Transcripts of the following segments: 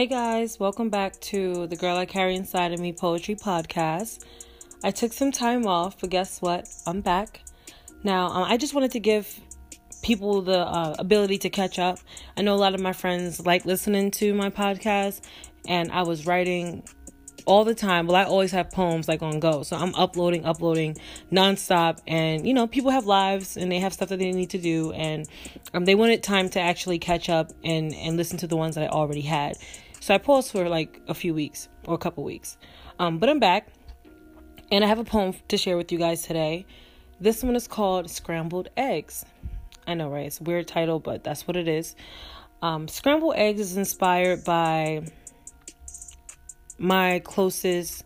Hey guys, welcome back to the Girl I Carry Inside of Me Poetry Podcast. I took some time off, but guess what? I'm back. Now, um, I just wanted to give people the uh, ability to catch up. I know a lot of my friends like listening to my podcast, and I was writing all the time. Well, I always have poems like on go. So I'm uploading, uploading nonstop. And, you know, people have lives and they have stuff that they need to do. And um, they wanted time to actually catch up and, and listen to the ones that I already had. So I paused for like a few weeks or a couple weeks. Um, but I'm back and I have a poem to share with you guys today. This one is called Scrambled Eggs. I know, right? It's a weird title, but that's what it is. Um, Scrambled Eggs is inspired by my closest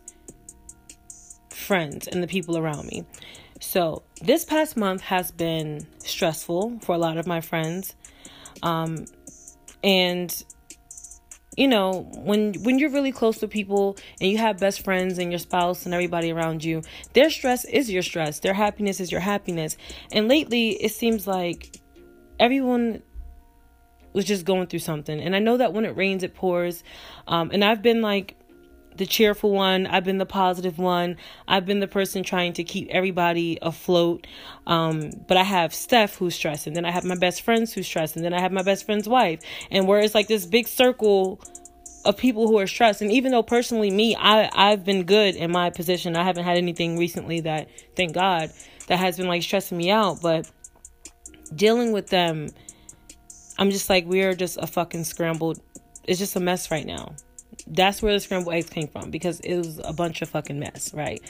friends and the people around me. So, this past month has been stressful for a lot of my friends. Um, and you know, when when you're really close to people and you have best friends and your spouse and everybody around you, their stress is your stress. Their happiness is your happiness. And lately, it seems like everyone was just going through something. And I know that when it rains, it pours. Um, and I've been like the cheerful one. I've been the positive one. I've been the person trying to keep everybody afloat. Um, but I have Steph who's stressing. Then I have my best friends who's stressing. Then I have my best friend's wife. And where it's like this big circle of people who are stressed. And even though personally me, I, I've been good in my position. I haven't had anything recently that, thank God, that has been like stressing me out. But dealing with them, I'm just like, we are just a fucking scrambled. It's just a mess right now that's where the scrambled eggs came from because it was a bunch of fucking mess, right?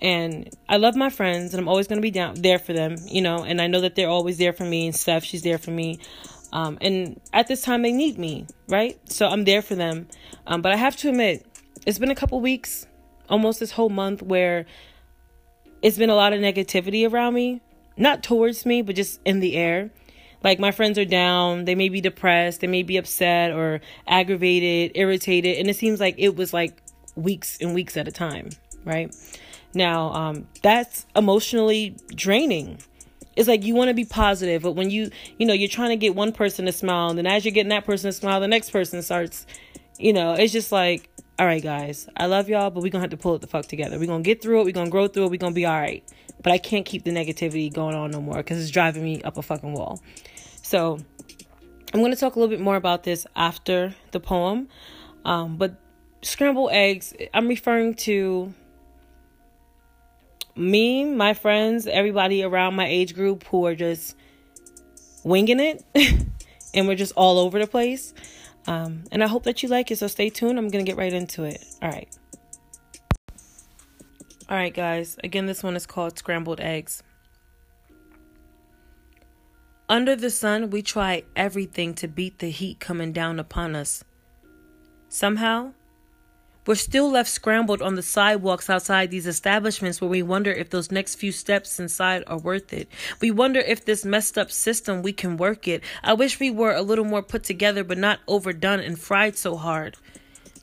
And I love my friends and I'm always going to be down there for them, you know, and I know that they're always there for me and stuff. she's there for me. Um, and at this time they need me, right? So I'm there for them. Um, but I have to admit, it's been a couple weeks, almost this whole month where it's been a lot of negativity around me, not towards me, but just in the air. Like my friends are down, they may be depressed, they may be upset or aggravated, irritated, and it seems like it was like weeks and weeks at a time, right? Now, um, that's emotionally draining. It's like you want to be positive, but when you, you know, you're trying to get one person to smile, and then as you're getting that person to smile, the next person starts, you know, it's just like, all right, guys, I love y'all, but we're gonna have to pull it the fuck together. We're gonna get through it, we're gonna grow through it, we're gonna be all right. But I can't keep the negativity going on no more because it's driving me up a fucking wall. So I'm to talk a little bit more about this after the poem. Um, but scrambled eggs, I'm referring to me, my friends, everybody around my age group who are just winging it and we're just all over the place. Um, and I hope that you like it. So stay tuned. I'm going to get right into it. All right. All right, guys. Again, this one is called Scrambled Eggs. Under the sun, we try everything to beat the heat coming down upon us. Somehow, we're still left scrambled on the sidewalks outside these establishments where we wonder if those next few steps inside are worth it. We wonder if this messed up system we can work it. I wish we were a little more put together but not overdone and fried so hard.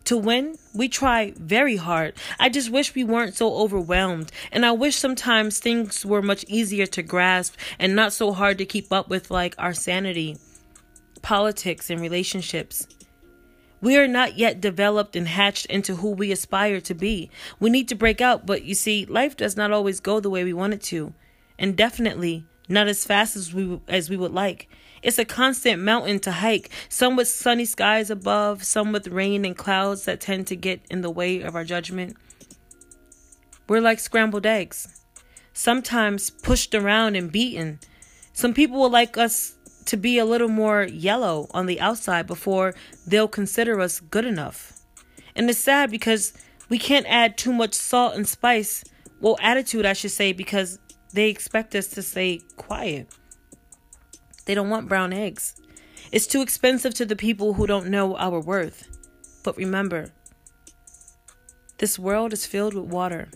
To win, we try very hard. I just wish we weren't so overwhelmed. And I wish sometimes things were much easier to grasp and not so hard to keep up with, like our sanity, politics, and relationships. We are not yet developed and hatched into who we aspire to be. We need to break out, but you see, life does not always go the way we want it to. And definitely not as fast as we as we would like. It's a constant mountain to hike, some with sunny skies above, some with rain and clouds that tend to get in the way of our judgment. We're like scrambled eggs, sometimes pushed around and beaten. Some people will like us to be a little more yellow on the outside before they'll consider us good enough. And it's sad because we can't add too much salt and spice, well, attitude, I should say, because they expect us to stay quiet. They don't want brown eggs. It's too expensive to the people who don't know our worth. But remember, this world is filled with water.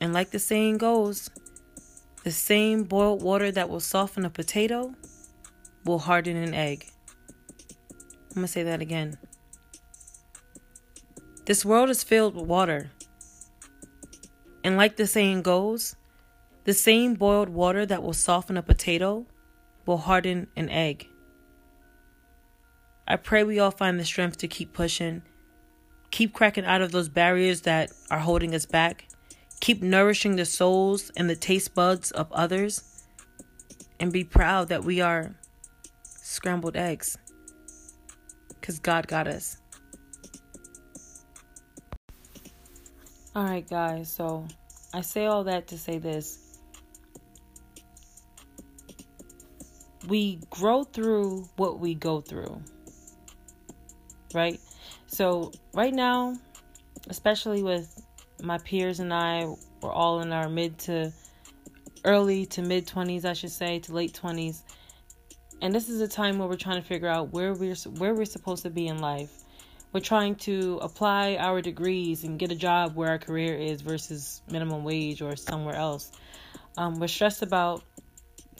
And like the saying goes, the same boiled water that will soften a potato will harden an egg. I'm going to say that again. This world is filled with water. And like the saying goes, the same boiled water that will soften a potato will harden an egg. I pray we all find the strength to keep pushing keep cracking out of those barriers that are holding us back, keep nourishing the souls and the taste buds of others, and be proud that we are scrambled eggs. Because God got us. All right, guys, so I say all that to say this. We grow through what we go through, right? So, right now, especially with my peers and I, we're all in our mid to early to mid 20s, I should say, to late 20s. And this is a time where we're trying to figure out where we're where we're supposed to be in life we're trying to apply our degrees and get a job where our career is versus minimum wage or somewhere else. Um, we're stressed about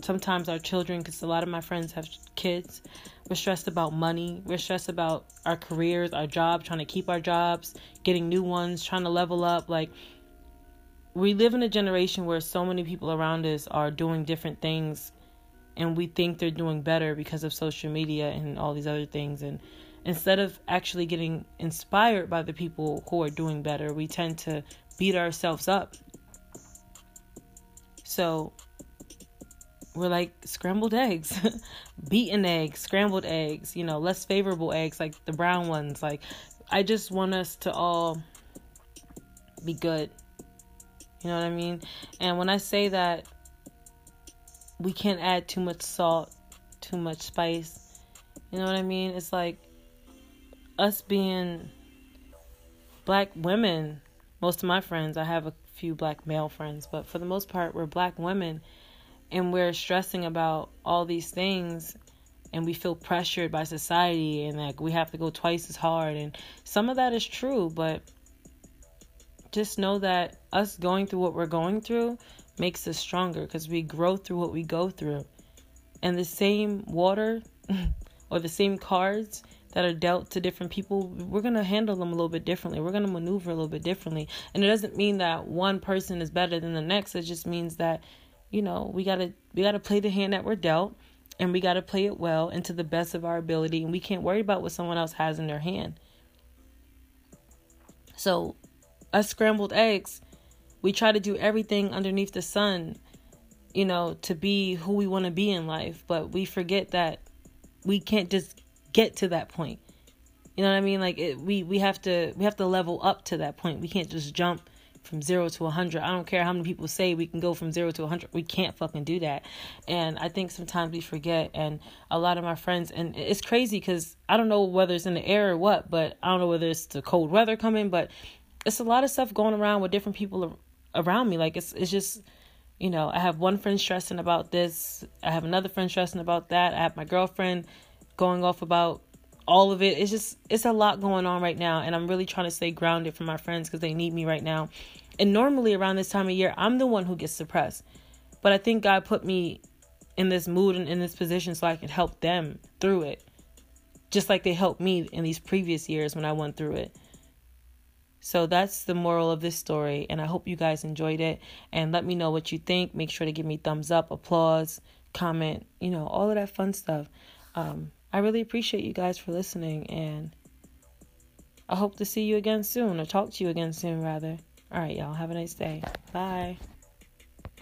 sometimes our children because a lot of my friends have kids. We're stressed about money. We're stressed about our careers, our job, trying to keep our jobs, getting new ones, trying to level up. Like, we live in a generation where so many people around us are doing different things and we think they're doing better because of social media and all these other things and instead of actually getting inspired by the people who are doing better, we tend to beat ourselves up. So we're like scrambled eggs, beaten eggs, scrambled eggs, you know, less favorable eggs like the brown ones. Like, I just want us to all be good. You know what I mean? And when I say that we can't add too much salt, too much spice, you know what I mean? It's like us being black women, most of my friends, I have a few black male friends, but for the most part, we're black women and we're stressing about all these things and we feel pressured by society and like we have to go twice as hard and some of that is true but just know that us going through what we're going through makes us stronger because we grow through what we go through and the same water or the same cards that are dealt to different people, we're going to handle them a little bit differently. We're going to maneuver a little bit differently. And it doesn't mean that one person is better than the next. It just means that, you know, we got to we got to play the hand that we're dealt and we got to play it well and to the best of our ability and we can't worry about what someone else has in their hand. So, us scrambled eggs, we try to do everything underneath the sun, you know, to be who we want to be in life, but we forget that we can't just get to that point. You know what I mean? Like it, we we have to we have to level up to that point. We can't just jump from zero to a hundred. I don't care how many people say we can go from zero to a hundred. We can't fucking do that. And I think sometimes we forget. And a lot of my friends, and it's crazy because I don't know whether it's in the air or what, but I don't know whether it's the cold weather coming, but it's a lot of stuff going around with different people around me. Like it's it's just you know, I have one friend stressing about this. I have another friend stressing about that. I have my girlfriend going off about all of it. It's just it's a lot going on right now and I'm really trying to stay grounded for my friends cuz they need me right now. And normally around this time of year, I'm the one who gets depressed. But I think God put me in this mood and in this position so I can help them through it. Just like they helped me in these previous years when I went through it. So that's the moral of this story, and I hope you guys enjoyed it. And let me know what you think. Make sure to give me thumbs up, applause, comment, you know, all of that fun stuff. Um, I really appreciate you guys for listening, and I hope to see you again soon, or talk to you again soon, rather. All right, y'all. Have a nice day. Bye.